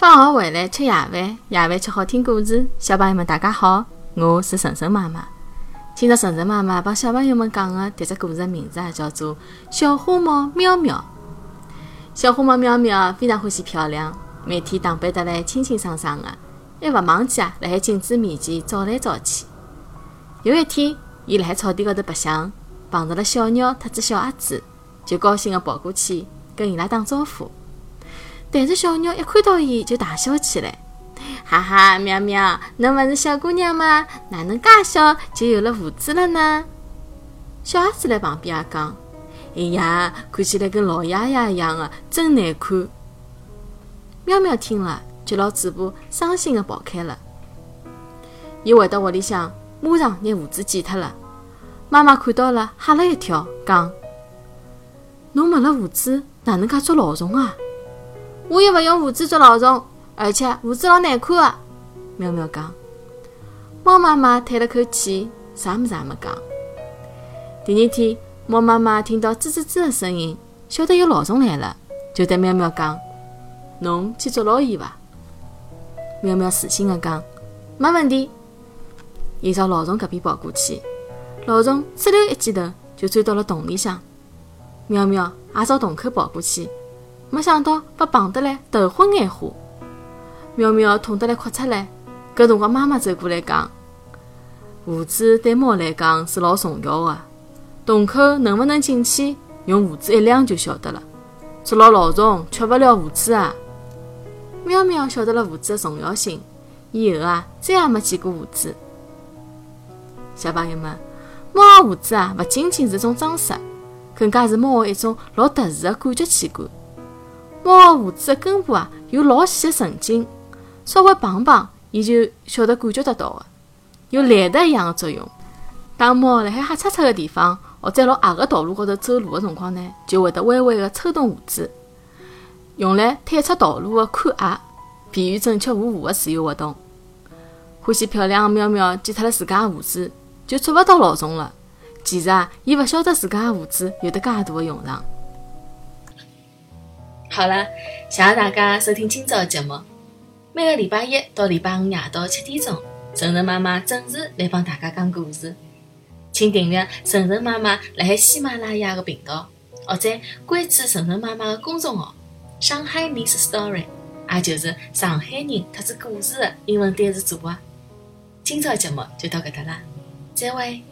放学回来吃夜饭，夜饭吃好听故事。小朋友们，大家好，我是晨晨妈妈。今朝晨晨妈妈帮小朋友们讲的迭只故事名字啊，叫做《小花猫喵喵》。小花猫喵喵非常欢喜漂亮，每天打扮得来清清爽爽的，还勿忘记啊，辣海镜子面前照来照去。有一天，伊辣海草地高头白相，碰着了小鸟特子小鸭子，就高兴地跑过去跟伊拉打招呼。但是小鸟一看到伊就大笑起来，哈哈，喵喵，侬勿是小姑娘吗？哪能介小就有了胡子了呢？小鸭子在旁边也讲：“哎呀，看起来跟老爷爷一样的，真难看。”喵喵听了就牢嘴巴伤心的跑开了。伊回到屋里向，马上拿胡子剪脱了。妈妈看到了，吓了一跳，讲：“侬没了胡子，哪能介捉老鼠啊？”我又勿用胡子捉老鼠，而且胡子老难看的。喵喵讲。猫妈妈叹了口气，啥物事也没讲。第二天，猫妈妈听到吱吱吱的声音，晓得有老鼠来了，就对喵喵讲：“侬去捉牢伊伐？”喵喵自信的讲：“没问题。”伊朝老鼠搿边跑过去，老鼠哧溜一记头就钻到了洞里向。喵喵也朝洞口跑过去。没想到被碰得来头昏眼花，喵喵痛得来哭出来。搿辰光妈妈走过来讲：“胡子对猫来讲是老重要的，洞口能勿能进去，用胡子一量就晓得了。捉牢老鼠缺勿了胡子啊！”喵喵晓得了胡子的重要性，以后啊再也没见过胡子。小朋友们，猫的胡子啊，勿仅仅是种装饰，更加是猫的一种老特殊的感觉器官。猫的胡子的根部啊，有老细的神经，稍微碰碰，伊就晓得感觉得到的，有雷达一样的作用。当猫辣海黑漆漆的地方，或者老矮的道路高头走路的辰光呢，就会得微微的抽动胡子，用来探测道路的宽矮，便于准确无误的自由活动。欢喜漂亮的喵喵剪脱了自家的胡子，就捉勿到老鼠了。其实啊，伊勿晓得自家的胡子有得介大的用场。好了，谢谢大家收听今朝的节目。每个礼拜一到礼拜五夜到七点钟，晨晨妈妈准时来帮大家讲故事。请订阅晨晨妈妈辣海喜马拉雅的频道，或者关注晨晨妈妈的公众号“上海 Miss Story”，也就是上海人特子故事的英文单词组合。今朝节目就到搿搭啦，再会。